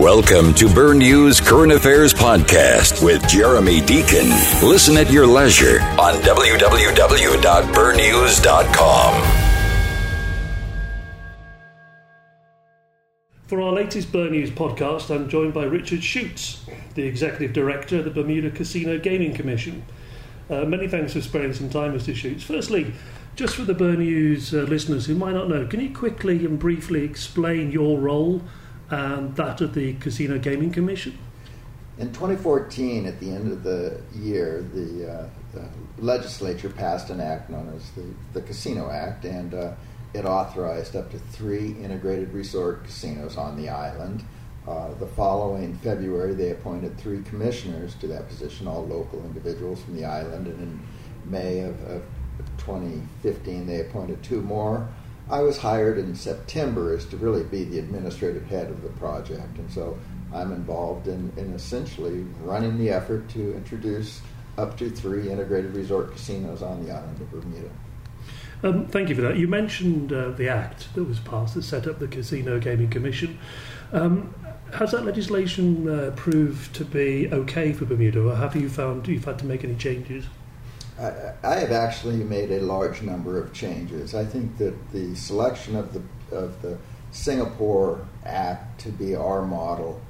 Welcome to Bernews Current Affairs Podcast with Jeremy Deacon. Listen at your leisure on www.bernews.com. For our latest Bernews podcast, I'm joined by Richard Schuetz, the Executive Director of the Bermuda Casino Gaming Commission. Uh, many thanks for sparing some time, Mr. Schuetz. Firstly, just for the Bernews uh, listeners who might not know, can you quickly and briefly explain your role and that of the Casino Gaming Commission? In 2014, at the end of the year, the, uh, the legislature passed an act known as the, the Casino Act, and uh, it authorized up to three integrated resort casinos on the island. Uh, the following February, they appointed three commissioners to that position, all local individuals from the island, and in May of, of 2015, they appointed two more. I was hired in September as to really be the administrative head of the project, and so I'm involved in, in essentially running the effort to introduce up to three integrated resort casinos on the island of Bermuda. Um, thank you for that. You mentioned uh, the act that was passed that set up the Casino Gaming Commission. Um, has that legislation uh, proved to be okay for Bermuda, or have you found you've had to make any changes? I, I have actually made a large number of changes. I think that the selection of the of the Singapore Act to be our model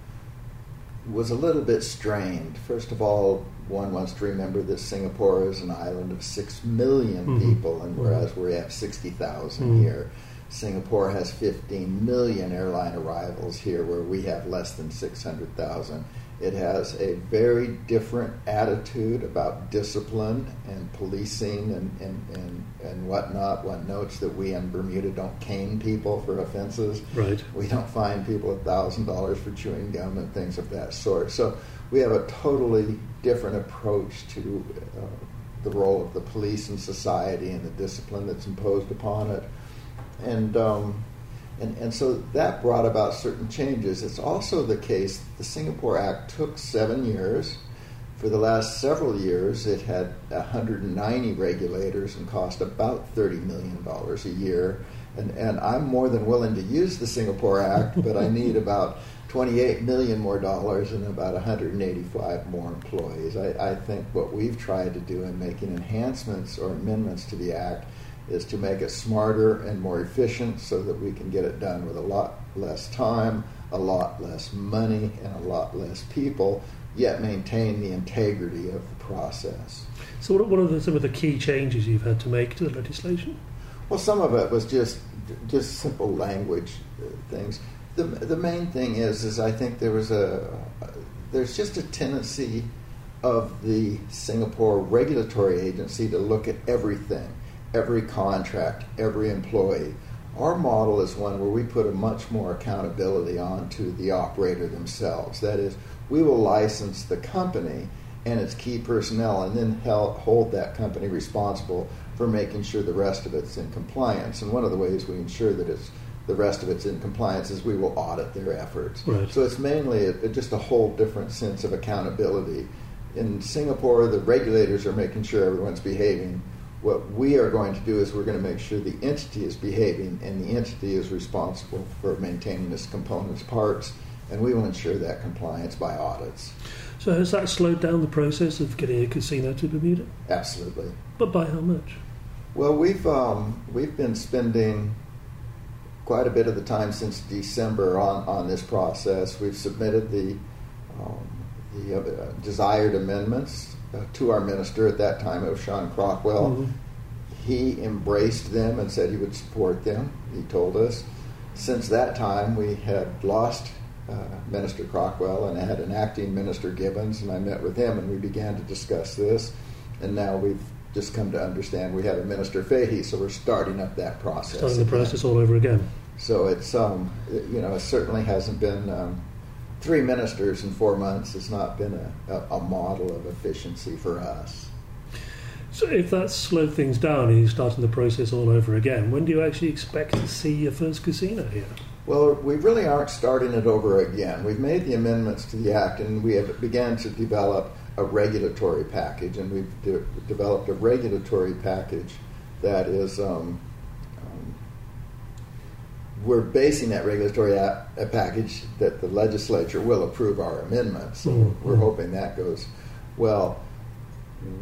was a little bit strained. First of all, one wants to remember that Singapore is an island of six million mm-hmm. people, and whereas we have sixty thousand mm mm-hmm. here, Singapore has fifteen million airline arrivals here, where we have less than six hundred thousand. It has a very different attitude about discipline and policing and, and, and, and whatnot. One notes that we in Bermuda don't cane people for offenses. Right. We don't fine people $1,000 for chewing gum and things of that sort. So we have a totally different approach to uh, the role of the police in society and the discipline that's imposed upon it. And um, and, and so that brought about certain changes. It's also the case the Singapore Act took seven years. For the last several years, it had 190 regulators and cost about $30 million a year. And, and I'm more than willing to use the Singapore Act, but I need about 28 million more dollars and about 185 more employees. I, I think what we've tried to do in making enhancements or amendments to the Act is to make it smarter and more efficient so that we can get it done with a lot less time, a lot less money, and a lot less people, yet maintain the integrity of the process. So, what are the, some of the key changes you've had to make to the legislation? Well, some of it was just just simple language things. The, the main thing is is I think there was a there's just a tendency of the Singapore regulatory agency to look at everything every contract, every employee. Our model is one where we put a much more accountability onto the operator themselves. That is, we will license the company and its key personnel and then help hold that company responsible for making sure the rest of it's in compliance. And one of the ways we ensure that it's the rest of it's in compliance is we will audit their efforts. Right. So it's mainly a, just a whole different sense of accountability. In Singapore, the regulators are making sure everyone's behaving what we are going to do is we're going to make sure the entity is behaving and the entity is responsible for maintaining its components parts and we will ensure that compliance by audits. So has that slowed down the process of getting a casino to Bermuda? Absolutely. But by how much? Well, we've um, we've been spending quite a bit of the time since December on, on this process. We've submitted the um, the uh, desired amendments uh, to our minister at that time, it was Shawn Crockwell. Mm-hmm. He embraced them and said he would support them. He told us. Since that time, we had lost uh, Minister Crockwell and I had an acting Minister Gibbons, and I met with him and we began to discuss this. And now we've just come to understand we have a Minister Fahy, so we're starting up that process. Starting the process all over again. So it's um, you know, it certainly hasn't been um, three ministers in four months has not been a, a, a, model of efficiency for us. So, if that's slowed things down and you're starting the process all over again, when do you actually expect to see your first casino here? Well, we really aren't starting it over again. We've made the amendments to the Act and we have began to develop a regulatory package, and we've de- developed a regulatory package that is um, we're basing that regulatory a, a package that the legislature will approve our amendments. So Mhm. we're hoping that goes well.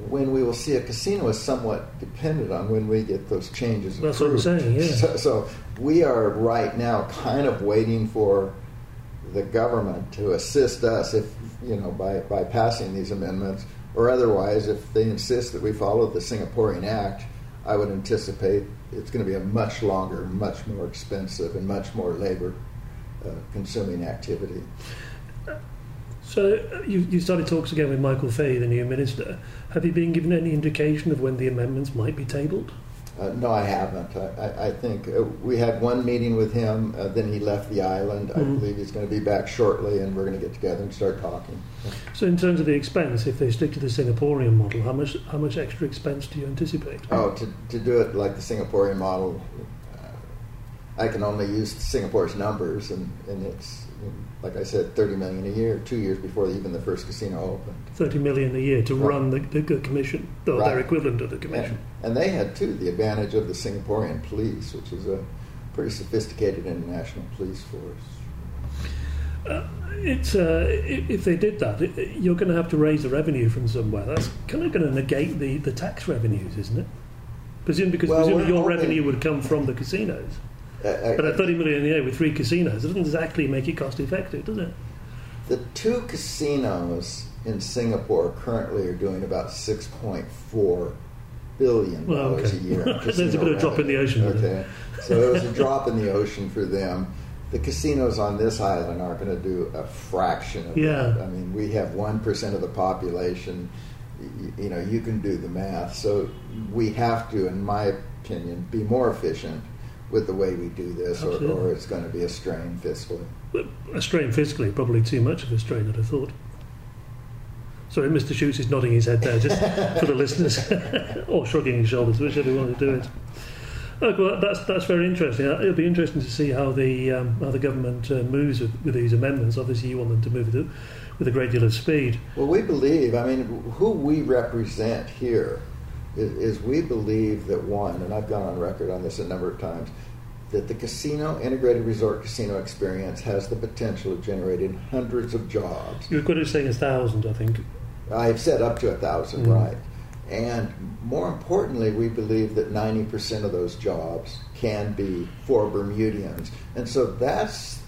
When we will see a casino is somewhat dependent on when we get those changes That's what I'm saying, yeah. So, so we are right now kind of waiting for the government to assist us if you know by, by passing these amendments or otherwise if they insist that we follow the Singaporean Act I would anticipate it's going to be a much longer much more expensive and much more labor uh, consuming activity So uh, you, you started talks again with Michael Fahy, the new minister. Have you been given any indication of when the amendments might be tabled? Uh, no, I haven't. I, I, I think uh, we had one meeting with him. Uh, then he left the island. I Mhm. believe he's going to be back shortly, and we're going to get together and start talking. So in terms of the expense, if they stick to the Singaporean model, how much how much extra expense do you anticipate? Oh, to, to do it like the Singaporean model, uh, I can only use Singapore's numbers, and, and it's like I said, thirty million a year, two years before even the first casino opened. Thirty million a year to Right. run the, the commission, or their equivalent of the commission. And, and they had too the advantage of the Singaporean police, which is a pretty sophisticated international police force. It's uh, if they did that, it, you're going to have to raise the revenue from somewhere. That's kind of going to negate the, the tax revenues, isn't it? Presume because Well, presumably your hoping- revenue would come from the casinos. Uh, But at 30 million a year with three casinos, it doesn't exactly make it cost effective, does it? The two casinos in Singapore currently are doing about six point four billion Well, dollars okay. a year. There's a bit of a drop in the ocean, Okay, so it was a drop in the ocean for them. The casinos on this island aren't going to do a fraction of Yeah. that. I mean, we have one percent of the population. Y- You know, you can do the math. So we have to, in my opinion, be more efficient with the way we do this, or, or it's going to be a strain fiscally. A strain fiscally, probably too much of a strain, I'd have thought. Sorry, Mr. Schuetz is nodding his head there, just for the listeners, or shrugging his shoulders, whichever you want to do it. Oh, well, that's that's very interesting. Uh, It'll be interesting to see how the um, how the government uh, moves with, with these amendments. Obviously, you want them to move with a great deal of speed. Well, we believe, I mean, who we represent here is, is we believe that one, and I've gone on record on this a number of times, that the casino, integrated resort casino experience has the potential of generating hundreds of jobs. You were good at saying a thousand, I think. I've said up to a thousand, Mm. right? And more importantly, we believe that 90% of those jobs can be for Bermudians. And so that's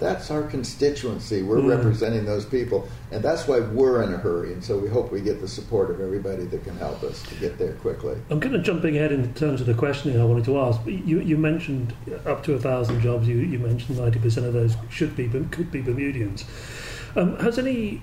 that's our constituency. We're Mm. representing those people, and that's why we're in a hurry. And so we hope we get the support of everybody that can help us to get there quickly. I'm kind of jumping ahead in terms of the questioning I wanted to ask. You, you mentioned up to a thousand jobs. You, you mentioned 90% of those should be could be Bermudians. Um, has any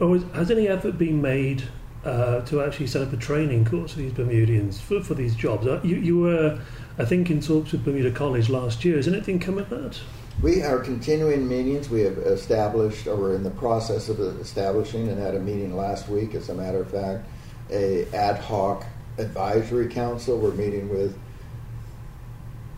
or has any effort been made uh, to actually set up a training course for these Bermudians for, for these jobs? Uh, You, you were, I think, in talks with Bermuda College last year. Has anything come of that? We are continuing meetings. We have established, or we're in the process of establishing, and had a meeting last week, as a matter of fact, a ad hoc advisory council. We're meeting with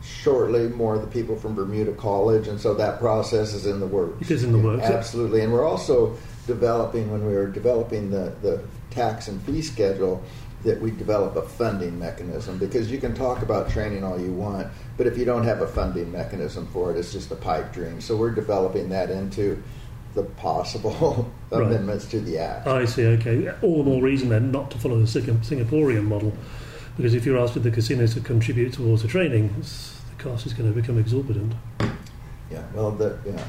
shortly more of the people from Bermuda College, and so that process is in the works. It is in the works. Absolutely, and we're also developing when we were developing the the tax and fee schedule that we develop a funding mechanism because you can talk about training all you want, but if you don't have a funding mechanism for it, it's just a pipe dream. So we're developing that into the possible Right. amendments to the act. I see. Okay, all the more reason then not to follow the Singaporean model, because if you're asking the casinos to contribute towards the training, the cost is going to become exorbitant. yeah, well, the, yeah.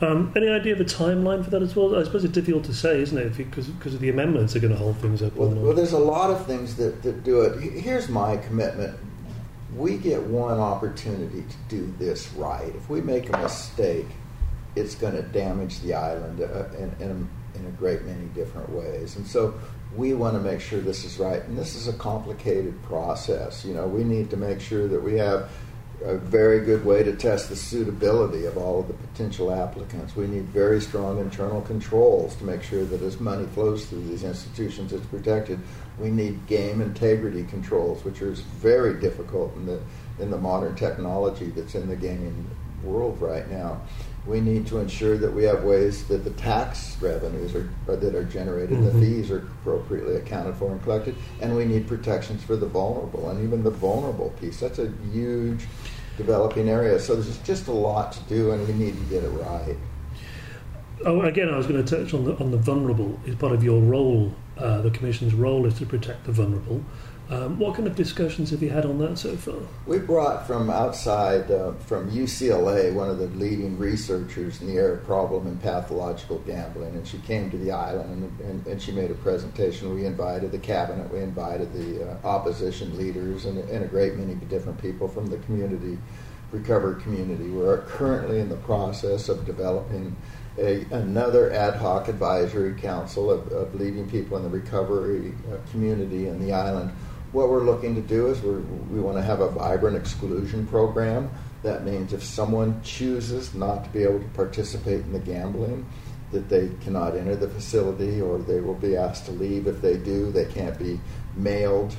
Um, any idea of a timeline for that as well? I suppose it's difficult to say, isn't it? Because because of the amendments are going to hold things up. Well, well, there's a lot of things that, that do it. Here's my commitment. We get one opportunity to do this right. If we make a mistake, it's going to damage the island uh, in, in, a, in a great many different ways. And so we want to make sure this is right. And this is a complicated process. You know, we need to make sure that we have a very good way to test the suitability of all of the potential applicants. We need very strong internal controls to make sure that as money flows through these institutions, it's protected. We need game integrity controls, which are very difficult in the in the modern technology that's in the gaming world right now. We need to ensure that we have ways that the tax revenues are, or that are generated, the Mhm. fees are appropriately accounted for and collected, and we need protections for the vulnerable. And even the vulnerable piece, that's a huge developing area. So there's just a lot to do, and we need to get it right. Oh, again, I was going to touch on the on the vulnerable. Is part of your role. Uh, the commission's role is to protect the vulnerable. Um, what kind of discussions have you had on that so far? We brought from outside, uh, from UCLA, one of the leading researchers in the area of problem and pathological gambling, and she came to the island and, and, and she made a presentation. We invited the cabinet, we invited the uh, opposition leaders, and, and, a great many different people from the community, recovery community. We're currently in the process of developing a, another ad hoc advisory council of, of leading people in the recovery uh, community in the island what we're looking to do is we're, we want to have a vibrant exclusion program. That means if someone chooses not to be able to participate in the gambling, that they cannot enter the facility or they will be asked to leave if they do. They can't be mailed,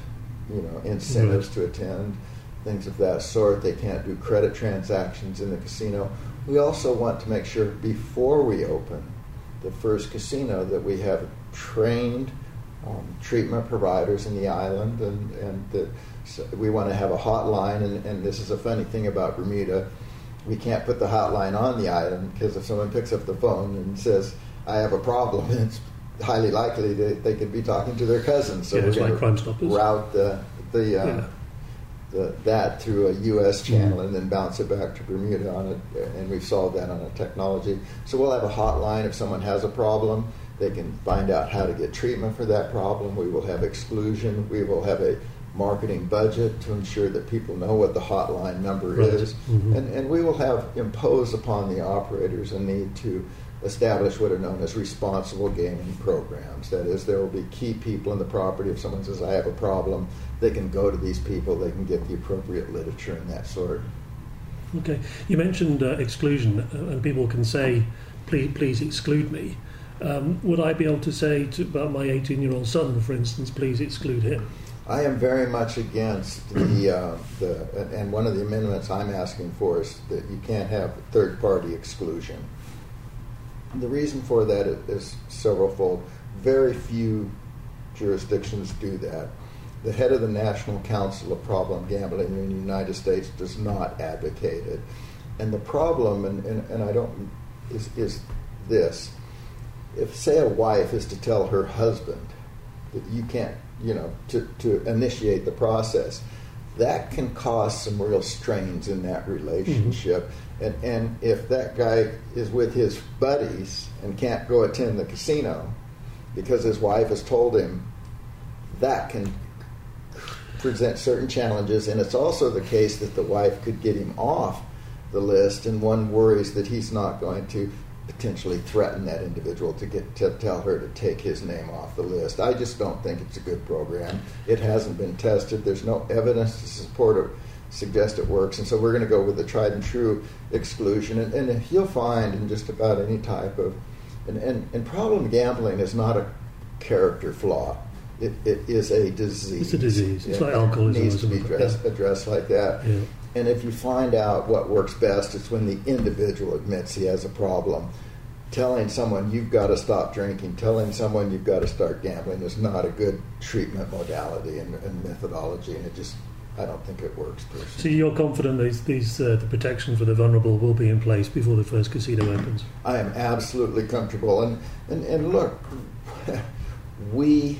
you know, incentives right. to attend, things of that sort. They can't do credit transactions in the casino. We also want to make sure before we open the first casino that we have trained um, treatment providers in the island, and, and the, so we want to have a hotline. And, and this is a funny thing about Bermuda. We can't put the hotline on the island because if someone picks up the phone and says, I have a problem, it's highly likely that they could be talking to their cousin. So yeah, we're going like Stoppers. route the, the, uh, yeah. the, that through a U.S. Mm-hmm. channel mm. and then bounce it back to Bermuda on it. And we've solved that on a technology. So we'll have a hotline if someone has a problem they can find out how to get treatment for that problem. We will have exclusion. We will have a marketing budget to ensure that people know what the hotline number right. is. Mm-hmm. And, and we will have impose upon the operators a need to establish what are known as responsible gaming programs. That is, there will be key people in the property. If someone says, I have a problem, they can go to these people, they can get the appropriate literature and that sort. Okay. You mentioned uh, exclusion, uh, and people can say, please, please exclude me. Um, would I be able to say to, about my 18 year old son, for instance, please exclude him? I am very much against the, uh, the and one of the amendments I'm asking for is that you can't have third party exclusion. The reason for that is severalfold. Very few jurisdictions do that. The head of the National Council of Problem Gambling in the United States does not advocate it. And the problem, and, and, and I don't, is, is this if say a wife is to tell her husband that you can't, you know, to, to initiate the process, that can cause some real strains in that relationship. Mm-hmm. And, and if that guy is with his buddies and can't go attend the casino because his wife has told him, that can present certain challenges. And it's also the case that the wife could get him off the list, and one worries that he's not going to potentially threaten that individual to get to tell her to take his name off the list. I just don't think it's a good program. It hasn't been tested. There's no evidence to support it, suggest it works, and so we're going to go with the tried and true exclusion. And, and you'll find in just about any type of and, and, and problem gambling is not a character flaw. It, it is a disease. It's a disease. It's like alcoholism. It needs to be addressed, addressed like that. Yeah. And if you find out what works best, it's when the individual admits he has a problem. Telling someone you've got to stop drinking, telling someone you've got to start gambling is not a good treatment modality and, and methodology, and it just I don't think it works. Personally. So you're confident these, these uh, the protection for the vulnerable will be in place before the first casino opens? I am absolutely comfortable, and and, and look, we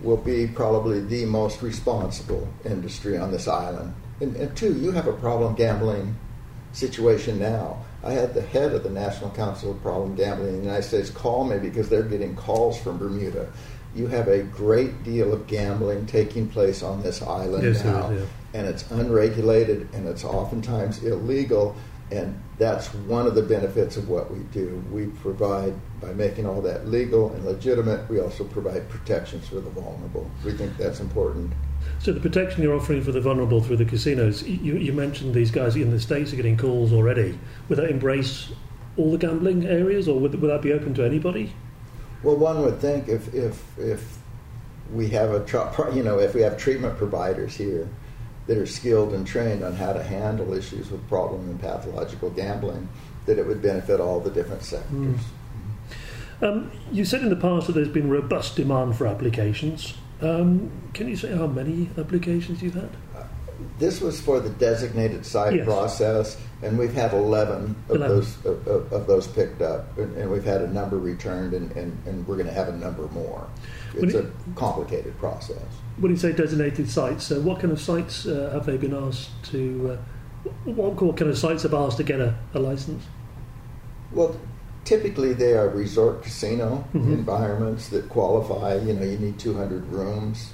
will be probably the most responsible industry on this island and, and two, you have a problem gambling situation now. I had the head of the National Council of Problem Gambling in the United States call me because they're getting calls from Bermuda. You have a great deal of gambling taking place on this island yes, now, yeah. and it's unregulated and it's oftentimes illegal. And that's one of the benefits of what we do. We provide, by making all that legal and legitimate, we also provide protections for the vulnerable. We think that's important. So the protection you're offering for the vulnerable through the casinos, you, you mentioned these guys in the States are getting calls already. Would that embrace all the gambling areas or would, would that be open to anybody? Well, one would think if, if, if we have a, you know, if we have treatment providers here that are skilled and trained on how to handle issues with problem and pathological gambling, that it would benefit all the different sectors. Mm. Um, you said in the past that there's been robust demand for applications. Um, can you say how many applications you've had? This was for the designated site Yes. process, and we've had 11 of 11. those of, of, of those picked up, and, and we've had a number returned, and, and, and we're going to have a number more. It's it- a complicated process. When you say designated sites, uh, what kind of sites uh, have they been asked to? Uh, what, what kind of sites have asked to get a, a license? Well, typically they are resort casino Mhm. environments that qualify. You know, you need 200 rooms.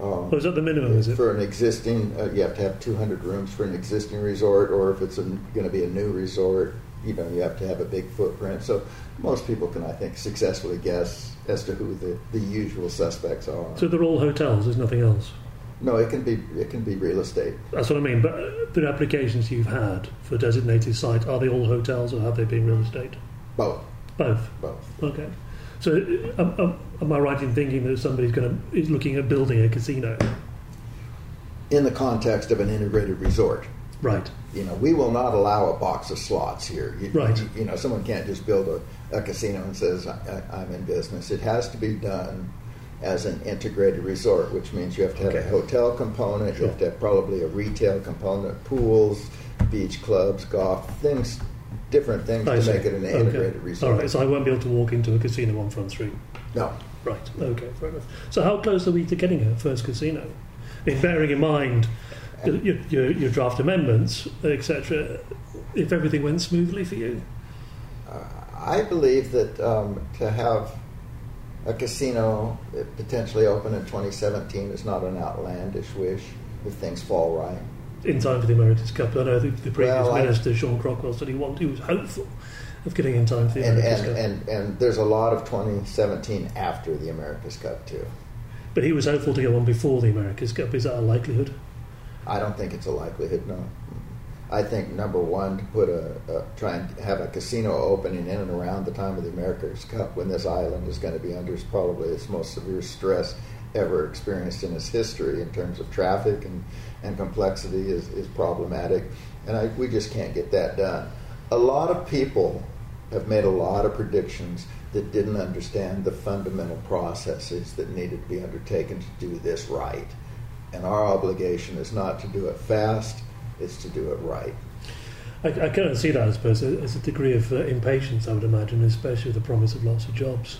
Um, Or is that the minimum? Is it? For an existing, uh, you have to have 200 rooms for an existing resort, or if it's going to be a new resort, you know, you have to have a big footprint. So most people can, I think, successfully guess as to who the, the usual suspects are. So they're all hotels. There's nothing else. no, it can be it can be real estate. That's what I mean. But the applications you've had for designated site are they all hotels or have they been real estate? Both, Both. both. Okay. So um, am I right in thinking that somebody's going to is looking at building a casino? In the context of an integrated resort. Right. You know, we will not allow a box of slots here. You, Right. You, you know, someone can't just build a, a casino and says, I, I, I'm in business. It has to be done as an integrated resort, which means you have to have a hotel component, Sure. you have to have probably a retail component, pools, beach clubs, golf, things, different things I to see. make it an Okay. integrated resort. All right. So I won't be able to walk into a casino on Front Street. No. Right. Okay. Fair enough. So how close are we to getting a first casino? I mean, bearing in mind your, your, your draft amendments, etc. If everything went smoothly for you, I believe that um, to have a casino potentially open in 2017 is not an outlandish wish if things fall right. in time for the America's Cup, I know the, the previous Well, I- minister, Shawn Crockwell, said he wanted, he was hopeful of getting in time for the And, America's and, Cup. and, and there's a lot of 2017 after the America's Cup, too. but he was hopeful to go on before the America's Cup. Is that a likelihood? I don't think it's a likelihood, no. I think number one, to put a, a try and have a casino opening in and around the time of the America's Cup when this island is going to be under probably its most severe stress ever experienced in its history in terms of traffic and, and complexity is, is problematic. And I, we just can't get that done. A lot of people have made a lot of predictions that didn't understand the fundamental processes that needed to be undertaken to do this right. And our obligation is not to do it fast, it's to do it right. I, I kind of see that, I suppose, as a degree of uh, impatience, I would imagine, especially with the promise of lots of jobs.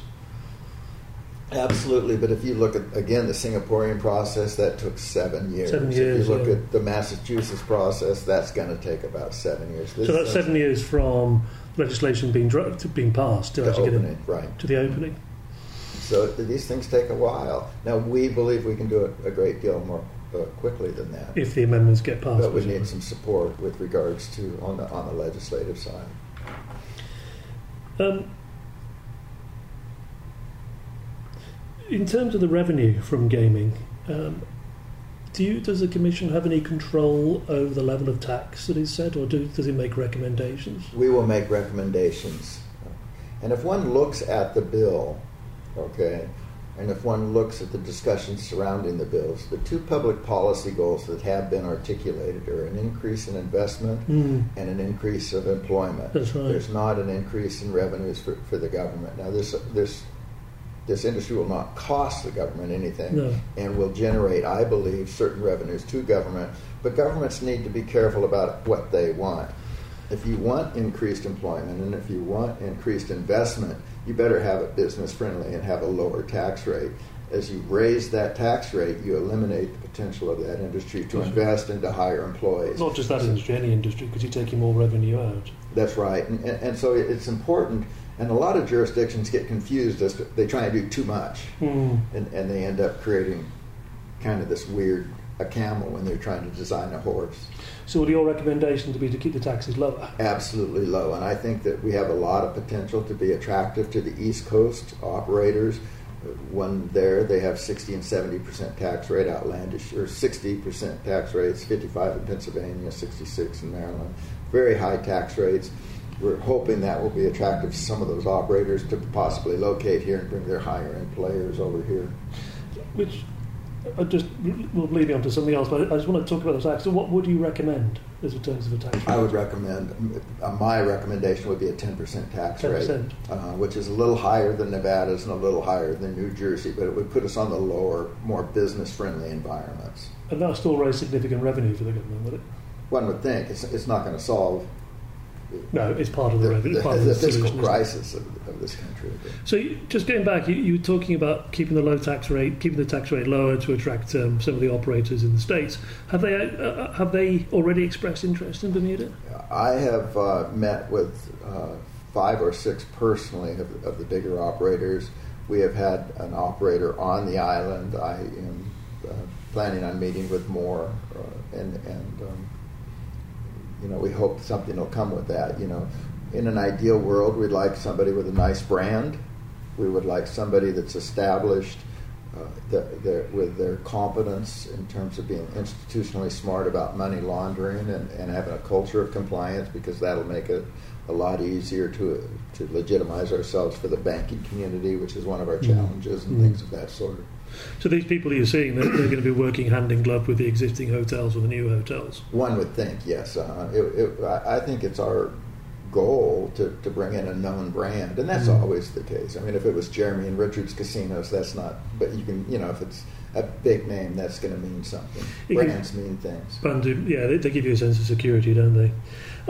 Absolutely, but if you look at again the Singaporean process, that took seven years. Seven years, If you look yeah. at the Massachusetts process, that's going to take about seven years. This so that's seven years from legislation being to being passed to to actually open get it, right? to the opening. So these things take a while. Now we believe we can do it a great deal more uh, quickly than that, If the amendments get passed. but we need some support with regards to on the on the legislative side. Um, in terms of the revenue from gaming, um, do you, does the Commission have any control over the level of tax that is set, or do, does it make recommendations? we will make recommendations. And if one looks at the bill, okay, and if one looks at the discussions surrounding the bills, the two public policy goals that have been articulated are an increase in investment Mm, and an increase of employment. Right. There's not an increase in revenues for, for the government. Now, this, this, this industry will not cost the government anything No. and will generate, I believe, certain revenues to government. But governments need to be careful about what they want. If you want increased employment and if you want increased investment, you better have it business friendly and have a lower tax rate. As you raise that tax rate, you eliminate the potential of that industry to invest and to hire employees. not just that industry, any industry, because you're taking more revenue out. That's right, and, and, and so it's important. And a lot of jurisdictions get confused as to they try and do too much, Mm. and, and they end up creating kind of this weird a camel when they're trying to design a horse. So, would your recommendation to be to keep the taxes lower? Absolutely low, and I think that we have a lot of potential to be attractive to the East Coast operators. When there, they have 60 and 70 percent tax rate, outlandish, or 60 percent tax rates, 55 in Pennsylvania, 66 in Maryland, very high tax rates. We're hoping that will be attractive to some of those operators to possibly locate here and bring their higher end players over here. Which I just we'll lead me on to something else, but I just want to talk about the tax. So, what would you recommend as in terms of a tax rate? I would recommend, uh, my recommendation would be a 10% tax 10%. rate, uh, which is a little higher than Nevada's and a little higher than New Jersey, but it would put us on the lower, more business friendly environments. And that'll still raise significant revenue for the government, would it? One would think it's, it's not going to solve No, it's part of the, the, revenue. the, part of the the fiscal solution, crisis of, of this country. So, you- just getting back, you, you were talking about keeping the low tax rate, keeping the tax rate lower to attract um, some of the operators in the states. Have they uh, uh, have they already expressed interest in Bermuda? I have uh, met with uh, five or six personally of, of the bigger operators. We have had an operator on the island. I am uh, planning on meeting with more, uh, and and um, you know we hope something will come with that. You know, in an ideal world, we'd like somebody with a nice brand. We would like somebody that's established uh, the, their, with their competence in terms of being institutionally smart about money laundering and, and having a culture of compliance because that'll make it a lot easier to to legitimize ourselves for the banking community, which is one of our Mm. challenges and Mm. things of that sort. So these people you're seeing, they're, they're going to be working hand in glove with the existing hotels or the new hotels. One would think, yes. Uh, it, it, I think it's our goal to, to bring in a known brand, and that's Mm. always the case. I mean, if it was Jeremy and Richards Casinos, that's not. But you can, you know, if it's a big name, that's going to mean something. Brands mean things. Yeah, they, they give you a sense of security, don't they?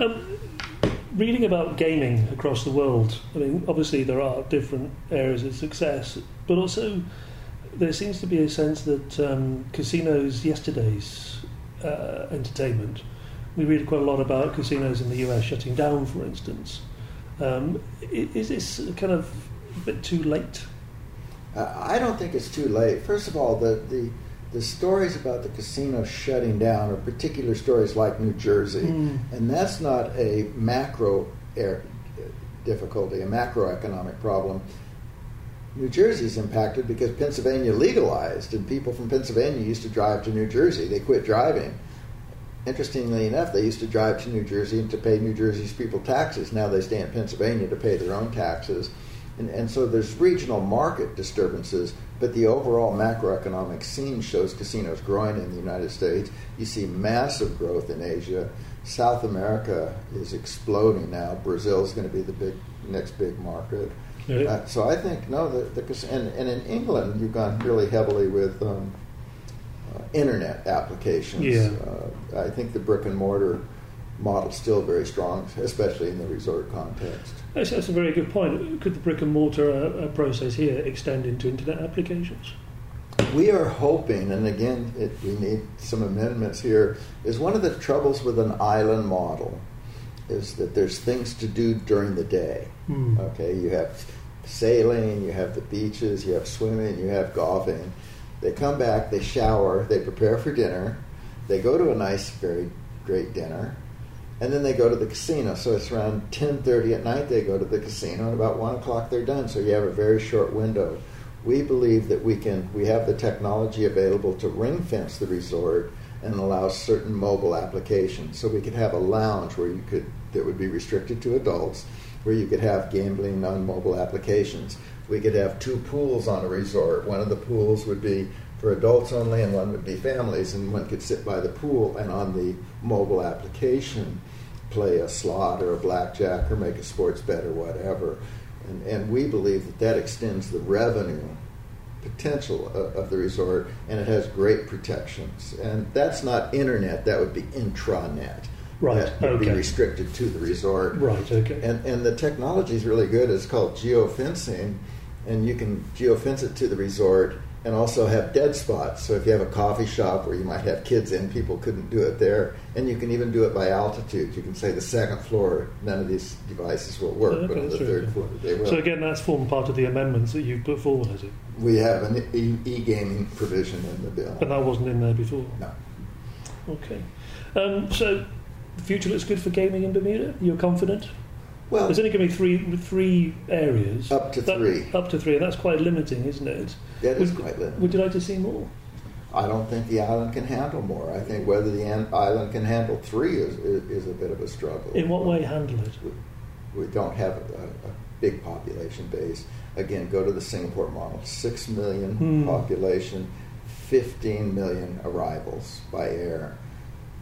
Um, reading about gaming across the world, I mean, obviously there are different areas of success, but also there seems to be a sense that um, casinos yesterday's uh, entertainment. We read quite a lot about casinos in the US shutting down, for instance. Um, is this kind of a bit too late? Uh, I don't think it's too late. First of all, the, the the stories about the casino shutting down are particular stories like New Jersey, Mm. and that's not a macro air, difficulty, a macroeconomic problem. New Jersey's impacted because Pennsylvania legalized, and people from Pennsylvania used to drive to New Jersey. They quit driving. Interestingly enough, they used to drive to New Jersey and to pay New Jersey's people taxes. Now they stay in Pennsylvania to pay their own taxes. And, and so there's regional market disturbances, but the overall macroeconomic scene shows casinos growing in the United States. You see massive growth in Asia. South America is exploding now. Brazil is going to be the big next big market. Uh, so I think no, the, the and, and in England you've gone really heavily with um, uh, internet applications. Yeah. Uh, I think the brick and mortar model is still very strong, especially in the resort context. That's, that's a very good point. Could the brick and mortar uh, uh, process here extend into internet applications? We are hoping, and again, it, we need some amendments here, is one of the troubles with an island model is that there's things to do during the day. Hmm. Okay, you have sailing, you have the beaches, you have swimming, you have golfing. They come back, they shower, they prepare for dinner, they go to a nice, very great dinner, and then they go to the casino. So it's around 10:30 at night they go to the casino, and about one o'clock they're done. So you have a very short window. We believe that we can, we have the technology available to ring fence the resort and allow certain mobile applications. So we could have a lounge where you could that would be restricted to adults, where you could have gambling on mobile applications. We could have two pools on a resort. One of the pools would be for adults only, and one would be families, and one could sit by the pool and on the mobile application play a slot or a blackjack or make a sports bet or whatever. And, and we believe that that extends the revenue potential of, of the resort, and it has great protections. And that's not internet; that would be intranet. Right, That would be restricted to the resort. Right, okay. And and the technology is really good. It's called geofencing, and you can geofence it to the resort and also have dead spots. So if you have a coffee shop where you might have kids in, people couldn't do it there. And you can even do it by altitude. You can say the second floor, none of these devices will work, Okay, but on the third floor they will. So again, that's formed part of the amendments that you've put forward, has it? we have an e- e-gaming provision in the bill. But that wasn't in there before. No. Okay. Um, so the future looks good for gaming in Bermuda. You're confident? Well, There's only going to be three three areas. Up to That- three. Up to three, and that's quite limiting, isn't it? that is would- quite limited. Would you like to see more? I don't think the island can handle more. I think whether the an- island can handle three is, is, is a bit of a struggle. In what way handle it? we don't have a, a big population base. Again, go to the Singapore model: six million Hmm. population, 15 million arrivals by air.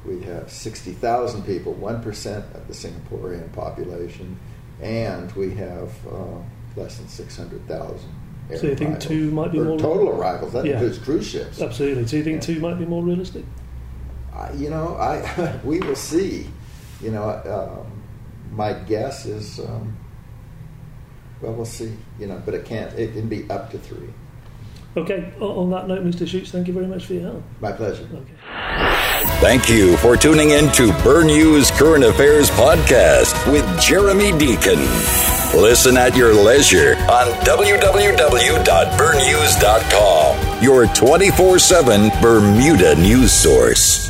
We have 60,000 people, 1% of the Singaporean population, and we have uh, less than 600,000 So you think two might be Or more- Total arrivals, that Yeah. includes cruise ships. Absolutely. Do you think Yeah. two might be more realistic? I- you know, I we will see. You know, um, my guess is, um, well, we'll see. You know, but it can't. It can be up to three. Okay, on that note, Mr. Schuetz, thank you very much for your help. My pleasure. Okay. Thank you for tuning in to Bernews Current Affairs Podcast with Jeremy Deacon. Listen at your leisure on www.bernews.com, your 24 7 Bermuda news source.